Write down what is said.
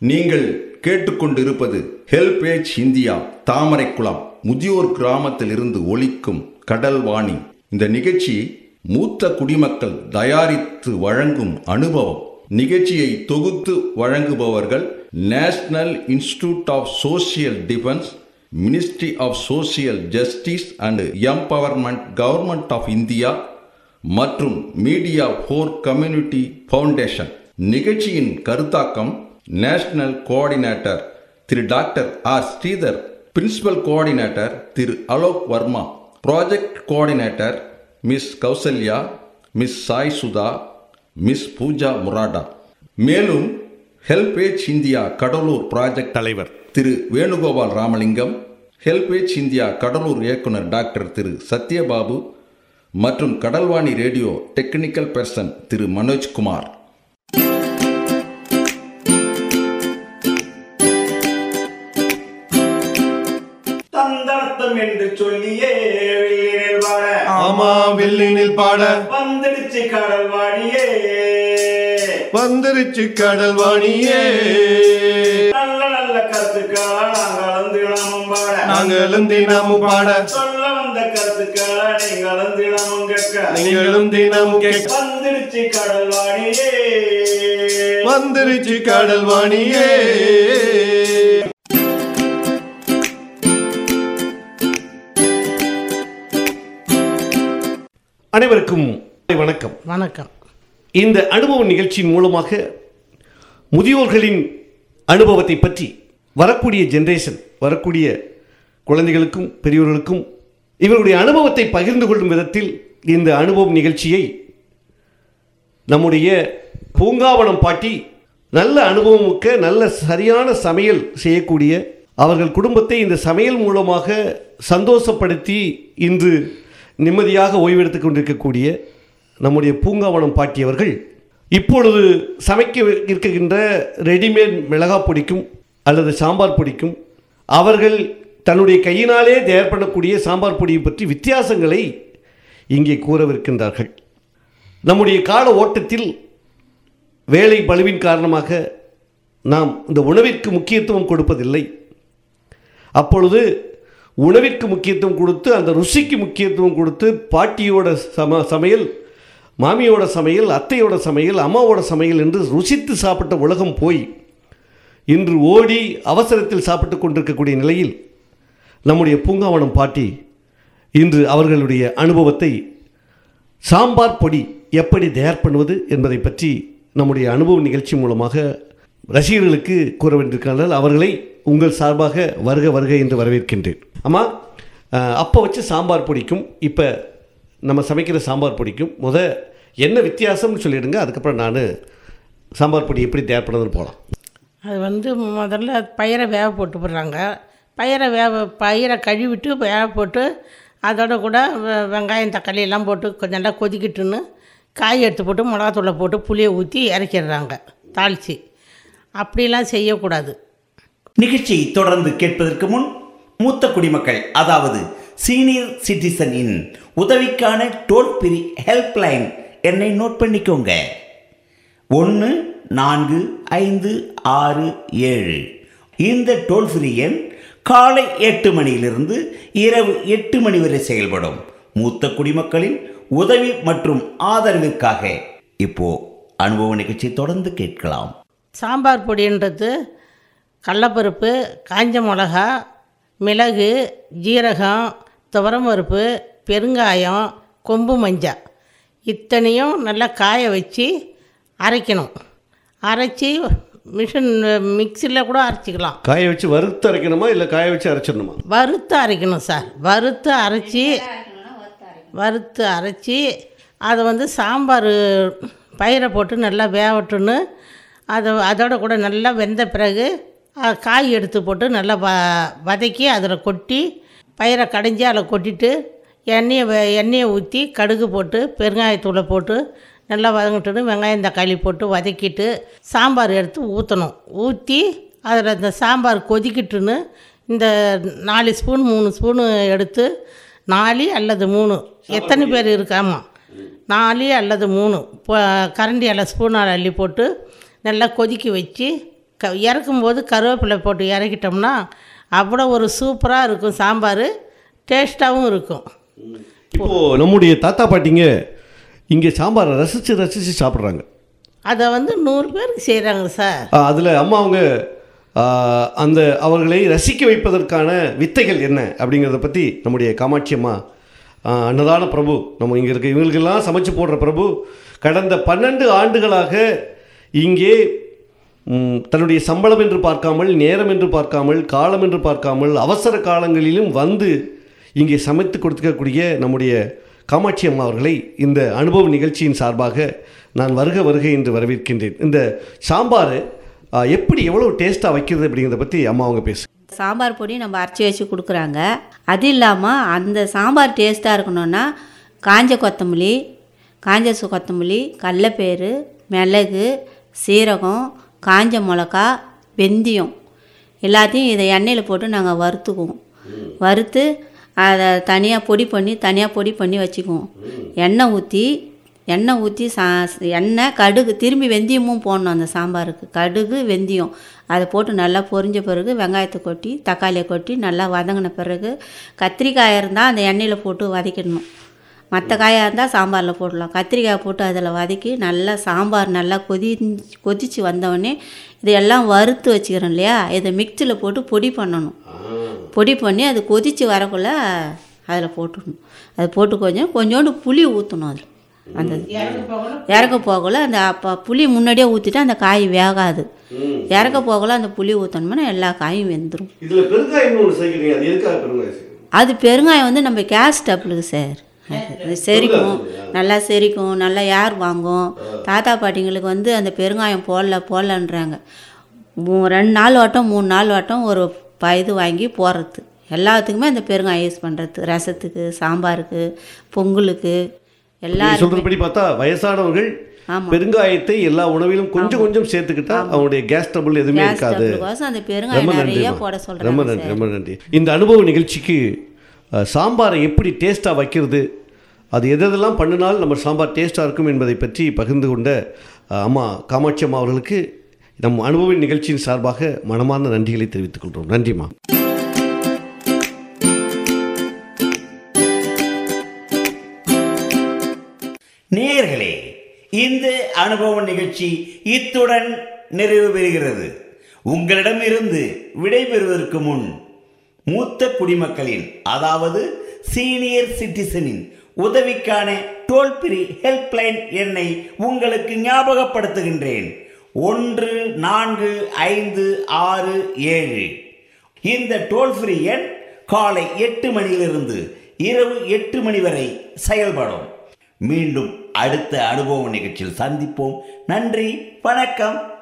நீங்கள் கேட்டுக்கொண்டிருப்பது HelpAge India Thamaraikulam முதியோர் கிராமத்தில் இருந்து ஒலிக்கும் கடல் வாணி இந்த நிகழ்ச்சி மூத்த குடிமக்கள் தயாரித்து வழங்கும் அனுபவம். நிகழ்ச்சியை தொகுத்து வழங்குபவர்கள் National Institute of Social Defence Ministry of Social Justice and Empowerment Government of India மற்றும் மீடியா ஃபோர் கம்யூனிட்டி ஃபவுண்டேஷன் நிகழ்ச்சியின் கருத்தாக்கம் நேஷனல் கோஆர்டினேட்டர் திரு doctor R. Sridhar principal coordinator திரு Alok Varma project coordinator miss Kausalya miss Sai Sudha miss Pooja Murada. மேலும் HelpAge India Cuddalore project தலைவர் திரு Venugopal Ramalingam HelpAge India Cuddalore இயக்குனர் doctor திரு சத்யபாபு மற்றும் Kadalvani radio technical person திரு மனோஜ்குமார். சொல்லியே வெளியில் வாழ ஆமா வில்லினில் பாட. வந்துடுச்சு கடல் வாடியே வந்துருச்சு கடல் வாணியே. நல்ல நல்ல கருத்துக்களா நாங்கள் தினமும் பாட. நாங்களும் தினமும் பாட. சொல்ல வந்த கருத்துக்களா நீங்கள் தினமும் கேட்க. நீங்களும் தினமும் கேட்க. வந்துடுச்சு கடல் வாடியே வந்துருச்சு கடல் வாணியே. அனைவருக்கும் வணக்கம். வணக்கம். இந்த அனுபவ நிகழ்ச்சியின் மூலமாக முதியோர்களின் அனுபவத்தை பற்றி வரக்கூடிய ஜெனரேஷன் வரக்கூடிய குழந்தைகளுக்கும் பெரியோர்களுக்கும் இவருடைய அனுபவத்தை பகிர்ந்து கொள்ளும் விதத்தில் இந்த அனுபவம் நிகழ்ச்சியை நம்முடைய பூங்காவனம் பாட்டி நல்ல அனுபவமிக்க நல்ல சரியான சமையல் செய்யக்கூடிய அவர்கள் குடும்பத்தை இந்த சமையல் மூலமாக சந்தோஷப்படுத்தி இன்று நிம்மதியாக ஓய்வெடுத்து கொண்டிருக்கக்கூடிய நம்முடைய பூங்காவனம் பாட்டியவர்கள் இப்பொழுது சமைக்க இருக்கின்ற ரெடிமேட் மிளகாய் பொடிக்கும் அல்லது சாம்பார் பொடிக்கும் அவர்கள் தன்னுடைய கையினாலே தயார் பண்ணக்கூடிய சாம்பார் பொடியை பற்றி வித்தியாசங்களை இங்கே கூறவிருக்கின்றார்கள். நம்முடைய கால ஓட்டத்தில் வேலை பழுவின் காரணமாக நாம் இந்த உணவிற்கு முக்கியத்துவம் கொடுப்பதில்லை. அப்பொழுது உணவிற்கு முக்கியத்துவம் கொடுத்து அந்த ருசிக்கு முக்கியத்துவம் கொடுத்து பாட்டியோட சம சமையல் மாமியோட சமையல் அத்தையோட சமையல் அம்மாவோட சமையல் என்று ருசித்து சாப்பிட்ட உலகம் போய் இன்று ஓடி அவசரத்தில் சாப்பிட்டு கொண்டிருக்கக்கூடிய நிலையில் நம்முடைய பூங்காவனம் பாட்டி இன்று அவர்களுடைய அனுபவத்தை சாம்பார் பொடி எப்படி தயார் பண்ணுவது என்பதை பற்றி நம்முடைய அனுபவ நிகழ்ச்சி மூலமாக ரசிகர்களுக்கு கூற வேண்டியிருக்கிறார்கள் அவர்களை உங்கள் சார்பாக வருக வருக என்று வரவேற்கின்றேன். அம்மா அப்போ வச்சு சாம்பார் பொடிக்கும் இப்போ நம்ம சமைக்கிற சாம்பார் பொடிக்கும் முத என்ன வித்தியாசம்னு சொல்லிடுங்க. அதுக்கப்புறம் நான் சாம்பார் பொடி எப்படி தயார் பண்ணுறதுன்னு போகலாம் அது வந்து முதல்ல பயிரை வேக போட்டு போடுறாங்க. பயிரை வேக பயிரை கழுவிட்டு வேக போட்டு அதோட கூட வெங்காயம் தக்காளி எல்லாம் போட்டு கொஞ்சம் நல்லா கொதிக்கிட்டுன்னு காய் எடுத்து போட்டு மிளகாத்தூளை போட்டு புளியை ஊற்றி இறக்கிடுறாங்க. தாளித்து அப்படிலாம் செய்யக்கூடாது. நிகழ்ச்சியை தொடர்ந்து கேட்பதற்கு முன் மூத்த குடிமக்கள் அதாவது சீனியர் சிட்டிசனின் உதவிக்கான டோல் ஃப்ரீ ஹெல்ப்லைன் என்னை நோட் பண்ணிக்கோங்க. ஒன்று நான்கு ஐந்து ஆறு ஏழு. இந்த டோல் ஃப்ரீ எண் காலை எட்டு மணியிலிருந்து இரவு எட்டு மணி வரை செயல்படும். மூத்த குடிமக்களின் உதவி மற்றும் ஆதரவிற்காக. இப்போ அனுபவ நிகழ்ச்சி தொடர்ந்து கேட்கலாம். சாம்பார் பொடின்றது கடலப்பருப்பு காஞ்ச மிளகா மிளகு ஜீரகம் துவரம்பருப்பு பெருங்காயம் கொம்பு மஞ்சள். இத்தனையும் நல்லா காய வச்சு அரைக்கணும். அரைச்சி மிஷின் மிக்சியில் கூட அரைச்சிக்கலாம். காய வச்சு வறுத்து அரைக்கணுமா இல்லை காய வச்சு அரைச்சிடணுமா? வறுத்து அரைக்கணும் சார். வறுத்து அரைச்சி வறுத்து அரைச்சி அதை வந்து சாம்பார் பயிரை போட்டு நல்லா வேகட்டுன்னு அதை அதோட கூட நல்லா வெந்த பிறகு காய் எடுத்து போட்டு நல்லா வ வதக்கி அதில் கொட்டி பயிரை கடைஞ்சி அதில் கொட்டிட்டு எண்ணெயை வெ- எண்ணெயை ஊற்றி கடுகு போட்டு பெருங்காயத்தூளை போட்டு நல்லா வதங்கிட்டு வெங்காயம் தக்காளி போட்டு வதக்கிட்டு சாம்பார் எடுத்து ஊற்றணும் ஊற்றி அதில் இந்த சாம்பார் கொதிக்கிட்டுன்னு இந்த நாலு ஸ்பூன் மூணு ஸ்பூனு எடுத்து நாலு அல்லது மூணு. எத்தனை பேர் இருக்காமா நாலு அல்லது மூணு. இப்போ கரண்டி அல்ல ஸ்பூனால் அள்ளி போட்டு நல்லா கொதிக்க வச்சு க இறக்கும்போது கருவேப்பிலை போட்டு இறக்கிட்டோம்னா அவ்வளோ ஒரு சூப்பராக இருக்கும் சாம்பார். டேஸ்ட்டாகவும் இருக்கும். இப்போது நம்முடைய தாத்தா பாட்டிங்க இங்கே சாம்பாரை ரசித்து ரசித்து சாப்பிட்றாங்க. அதை வந்து நூறு பேருக்கு செய்கிறாங்க சார். அதில் அம்மா அவங்க அந்த அவர்களை ரசிக்க வைப்பதற்கான வித்தைகள் என்ன அப்படிங்கிறத பற்றி நம்முடைய காமாட்சி அம்மா அன்னதான பிரபு நம்ம இங்கே இருக்க இவங்களுக்கெல்லாம் சமைச்சு போடுற பிரபு கடந்த பன்னெண்டு ஆண்டுகளாக இங்கே தன்னுடைய சம்பளம் என்று பார்க்காமல் நேரம் என்று பார்க்காமல் காலம் என்று பார்க்காமல் அவசர காலங்களிலும் வந்து இங்கே சமைத்து கொடுத்துக்கக்கூடிய நம்முடைய காமாட்சி அம்மா அவர்களை இந்த அனுபவ நிகழ்ச்சியின் சார்பாக நான் வருக வருக என்று வரவேற்கின்றேன். இந்த சாம்பார் எப்படி எவ்வளோ டேஸ்ட்டாக வைக்கிறது அப்படிங்கிறத பற்றி அம்மா அவங்க பேசு. சாம்பார் பொடி நம்ம அரைச்சி வச்சு கொடுக்குறாங்க. அது இல்லாமல் அந்த சாம்பார் டேஸ்ட்டாக இருக்கணும்னா காஞ்ச கொத்தமல்லி காஞ்ச கொத்தமல்லி கடலப்பயிறு மிளகு சீரகம் காஞ்ச மிளகா வெந்தயம். எல்லாத்தையும் இதை எண்ணெயில் போட்டு நாங்கள் வறுத்துக்குவோம். வறுத்து அதை தனியாக பொடி பண்ணி தனியாக பொடி பண்ணி வச்சுக்குவோம். எண்ணெய் ஊற்றி எண்ணெய் ஊற்றி சா எண்ணெய் கடுகு திரும்பி வெந்தயமும் போடணும் அந்த சாம்பாருக்கு. கடுகு வெந்தயம். அதை போட்டு நல்லா பொரிஞ்ச பிறகு வெங்காயத்தை கொட்டி தக்காளியை கொட்டி நல்லா வதங்கின பிறகு கத்திரிக்காய் இருந்தால் அந்த எண்ணெயில் போட்டு வதக்கிடணும். மற்ற காயாக இருந்தால் சாம்பாரில் போடலாம். கத்திரிக்காய் போட்டு அதில் வதக்கி நல்லா சாம்பார் நல்லா கொதி கொதித்து வந்தவுடனே இதையெல்லாம் வறுத்து வச்சுக்கிறோம் இல்லையா? இதை மிக்சியில் போட்டு பொடி பண்ணணும். பொடி பண்ணி அது கொதித்து வரக்குள்ள அதில் போட்டுடணும். அது போட்டு கொஞ்சம் கொஞ்சோண்டு புளி ஊற்றணும் அதில். அந்த இறக்க போகல? அந்த அப்போ புளி முன்னாடியே ஊற்றிட்டு அந்த காய் வேகாது. இறக்க போகல அந்த புளி ஊற்றணும்னா எல்லா காயும் வெந்துடும் அது பெருங்காயம் வந்து நம்ம கேஸ் ஸ்டப்லுக்கு சார். அது செரிக்கும். நல்லா செரிக்கும். நல்லா யார் வாங்கும்? தாத்தா பாட்டிங்களுக்கு வந்து அந்த பெருங்காயம் போடல போடலன்றாங்க. ரெண்டு நாள் வட்டம் மூணு நாள் வட்டம் ஒரு ப இது வாங்கி போடுறது. எல்லாத்துக்குமே அந்த பெருங்காயம் யூஸ் பண்ணுறது ரசத்துக்கு சாம்பாருக்கு பொங்கலுக்கு எல்லாரும் சொல்றபடி பார்த்தா வயசானவர்கள் பெருங்காயத்தை எல்லா உணவிலும் கொஞ்சம் கொஞ்சம் சேர்த்துக்கிட்டா அவங்களுடைய கேஸ் ட்ரபிள் எதுவுமே இருக்காது. ரொம்ப பெருங்காயம் நன்றி நிறைய போட ரொம்ப நன்றி ரொம்ப நன்றி. இந்த அனுபவ நிகழ்ச்சிக்கு சாம்பாரை எப்படி டேஸ்ட்டாக வைக்கிறது? அது எதெல்லாம் பண்ணினால் நம்ம சாம்பார் டேஸ்ட்டாக இருக்கும் என்பதை பற்றி பகிர்ந்து கொண்ட அம்மா காமாட்சி அம்மா அவர்களுக்கு நம் அனுபவ நிகழ்ச்சியின் சார்பாக மனமார்ந்த நன்றிகளை தெரிவித்துக் கொள்கிறோம். நன்றிம்மா நேயர்களே இந்த அனுபவ நிகழ்ச்சி இத்துடன் நிறைவு பெறுகிறது. உங்களிடமிருந்து விடைபெறுவதற்கு முன் மூத்த குடிமக்களின் அதாவது சீனியர் சிட்டிசனின் உதவிக்கான டோல் ஃப்ரீ ஹெல்ப்லைன் எண்ணை உங்களுக்கு ஞாபகப்படுத்துகின்றேன். ஒன்று நான்கு ஐந்து ஆறு ஏழு. இந்த டோல் ஃப்ரீ எண் காலை எட்டு மணியிலிருந்து இரவு எட்டு மணி வரை செயல்படும். மீண்டும் அடுத்த அனுபவ நிகழ்ச்சியில் சந்திப்போம். நன்றி வணக்கம்.